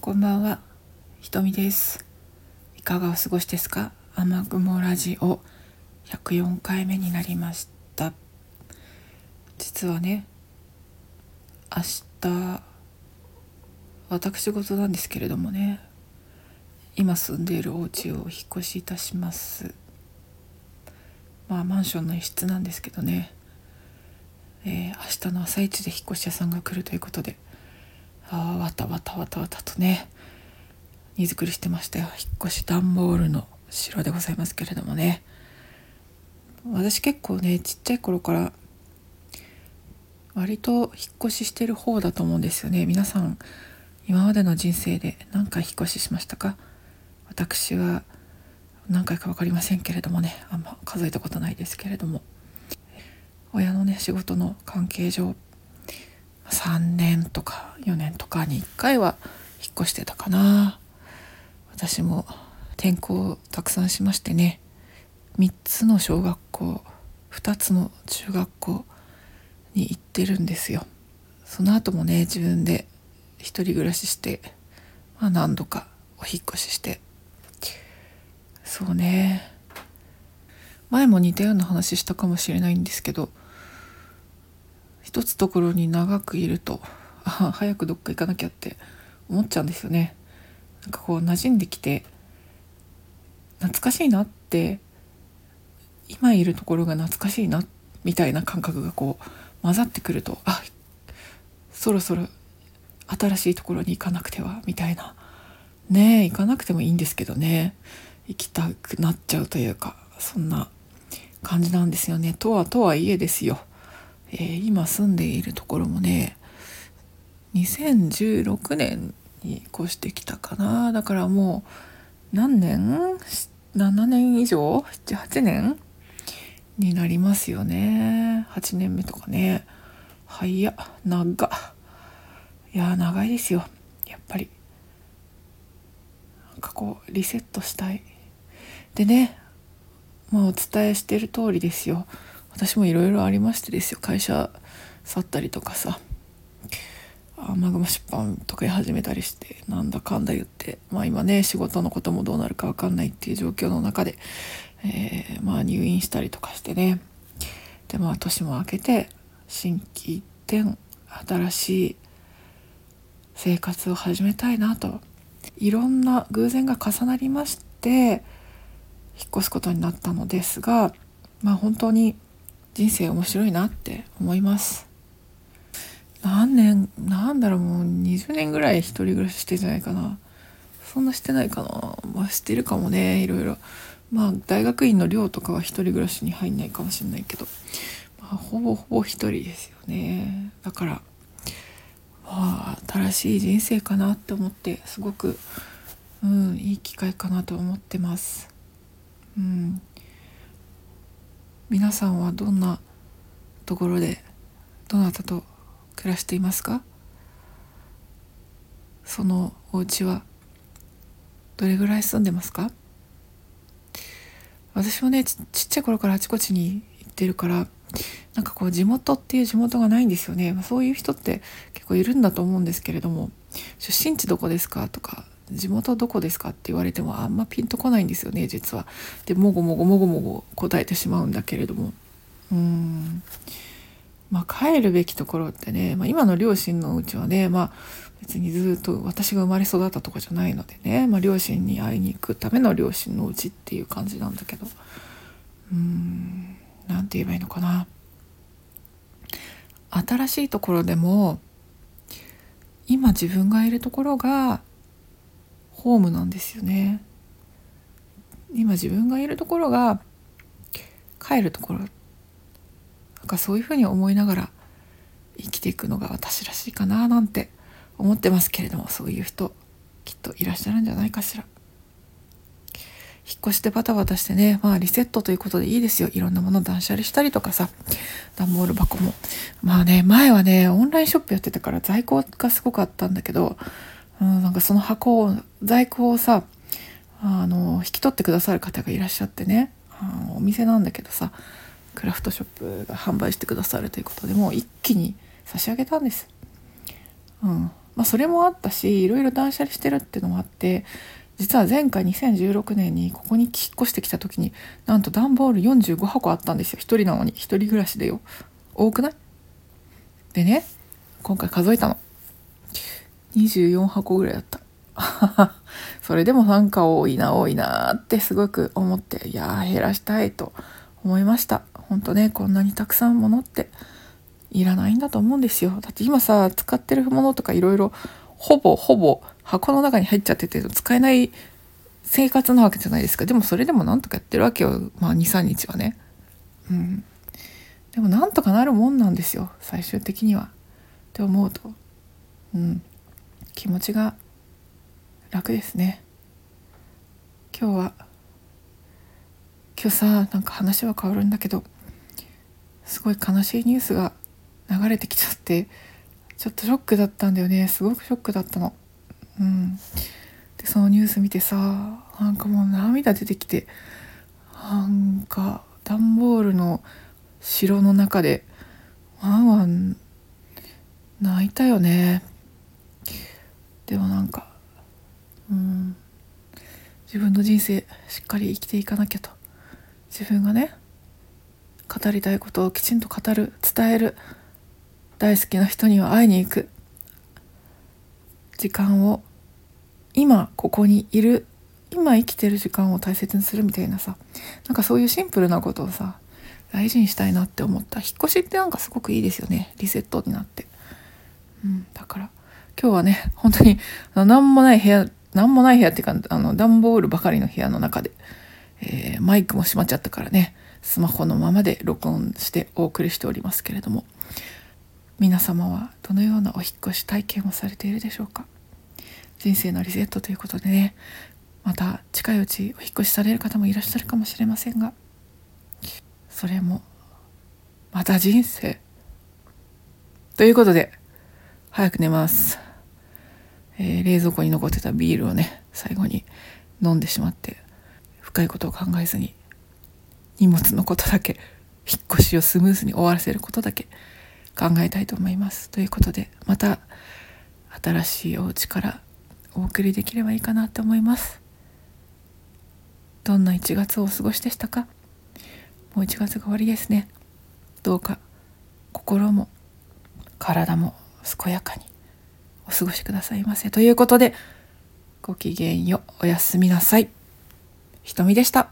こんばんは、ひとみです。いかがお過ごしですか？雨雲ラジオ104回目になりました。実はね、明日、私事なんですけれどもね、今住んでいるお家を引っ越しいたします。まあマンションの一室なんですけどね、えー明日の朝一で引っ越し屋さんが来るということで、あわたわたわたわたとね荷造りしてましたよ。引っ越し段ボールの城でございますけれどもね。私結構ねちっちゃい頃から割と引っ越ししてる方だと思うんですよね。皆さん今までの人生で何回引っ越ししましたか？私は何回か分かりませんけれどもね。あんま数えたことないですけれども。親のね仕事の関係上3年とか4年とかに1回は引っ越してたかな。私も転校たくさんしましてね。3つの小学校2つの中学校に行ってるんですよ。その後もね自分で一人暮らしして、まあ、何度かお引っ越しして。そうね。前も似たような話したかもしれないんですけど一つところに長くいるとあ早くどっか行かなきゃって思っちゃうんですよね。なんかこう馴染んできて懐かしいなって今いるところが懐かしいなみたいな感覚がこう混ざってくるとあそろそろ新しいところに行かなくてはみたいな。ねえ行かなくてもいいんですけどね。行きたくなっちゃうというかそんな感じなんですよね。とはとはいえですよ。えー今住んでいるところもね2016年に越してきたかな。だからもう何年？7年以上？78年になりますよね。8年目とかね。早っ。長いや長いですよ。やっぱり。なんかこうリセットしたい。でねまあお伝えしてる通りですよ。私もいろいろありましてですよ。会社去ったりとかさ。雨雲出版とか始めたりしてなんだかんだ言ってまあ今ね仕事のこともどうなるか分かんないっていう状況の中で、えーまあ入院したりとかしてね。でまあ年も明けて心機一転新しい生活を始めたいなと。いろんな偶然が重なりまして引っ越すことになったのですがまあ本当に人生面白いなって思います。何年なんだろうもう20年ぐらい一人暮らししてんじゃないかな。そんなしてないかな。まあしてるかもねいろいろ。まあ大学院の寮とかは一人暮らしに入んないかもしれないけど、まあ、ほぼほぼ一人ですよね。だからまあ新しい人生かなって思ってすごくうんいい機会かなと思ってます。うん。皆さんはどんなところでどなたと暮らしていますか？そのお家はどれぐらい住んでますか？私もねちちっちゃい頃からあちこちに行ってるからなんかこう地元っていう地元がないんですよね、まあ、そういう人って結構いるんだと思うんですけれども出身地どこですか？とか地元どこですかって言われてもあんまピンとこないんですよね実は。でもごもごもごもご答えてしまうんだけれども。うん。まあ帰るべきところってね、まあ、今の両親のうちはねまあ別にずっと私が生まれ育ったとこじゃないのでね、まあ、両親に会いに行くための両親のうちっていう感じなんだけどうーんなんて言えばいいのかな。新しいところでも今自分がいるところがホームなんですよね。今自分がいるところが帰るところかそういうふうに思いながら生きていくのが私らしいかななんて思ってますけれどもそういう人きっといらっしゃるんじゃないかしら。引っ越してバタバタしてねまあリセットということでいいですよ。いろんなもの断捨離したりとかさ段ボール箱も。まあね前はねオンラインショップやってたから在庫がすごくあったんだけどうん、なんかその箱を在庫をさあの引き取ってくださる方がいらっしゃってねあのお店なんだけどさクラフトショップが販売してくださるということでもう一気に差し上げたんです。うん、まあ、それもあったしいろいろ断捨離してるっていうのもあって実は前回2016年にここに引っ越してきた時になんと段ボール45箱あったんですよ。1人なのに。1人暮らしでよ。多くない？でね今回数えたの。24箱ぐらいだった。それでもなんか多いな多いなってすごく思っていや減らしたいと思いました。本当ねこんなにたくさん物っていらないんだと思うんですよ。だって今さ使ってるものとかいろいろほぼほぼ箱の中に入っちゃってて使えない生活なわけじゃないですか。でもそれでもなんとかやってるわけよ。まあ23日はね。うん。でもなんとかなるもんなんですよ。最終的には。って思うと。うん。気持ちが楽ですね。今日は今日さなんか話は変わるんだけどすごい悲しいニュースが流れてきちゃってちょっとショックだったんだよね。すごくショックだったの。うん。でそのニュース見てさなんかもう涙出てきてなんか段ボールの城の中でワンワン泣いたよね。でもなんかうん。自分の人生しっかり生きていかなきゃと。自分がね語りたいことをきちんと語る伝える大好きな人には会いに行く。時間を今ここにいる今生きてる時間を大切にするみたいなさ。なんかそういうシンプルなことをさ大事にしたいなって思った。引っ越しってなんかすごくいいですよね。リセットになって。うんだから今日はね本当に何もない部屋何もない部屋っていうかあの段ボールばかりの部屋の中で、えー、マイクも閉まっちゃったからね。スマホのままで録音してお送りしておりますけれども皆様はどのようなお引越し体験をされているでしょうか？人生のリセットということでねまた近いうちお引越しされる方もいらっしゃるかもしれませんがそれもまた人生ということで早く寝ます。えー、冷蔵庫に残ってたビールをね最後に飲んでしまって深いことを考えずに荷物のことだけ引っ越しをスムーズに終わらせることだけ考えたいと思いますということでまた新しいお家からお送りできればいいかなと思いますどんな1月をお過ごしでしたか？もう1月が終わりですねどうか心も体も健やかにお過ごしくださいませ。ということで、ごきげんよう。おやすみなさい。ひとみでした。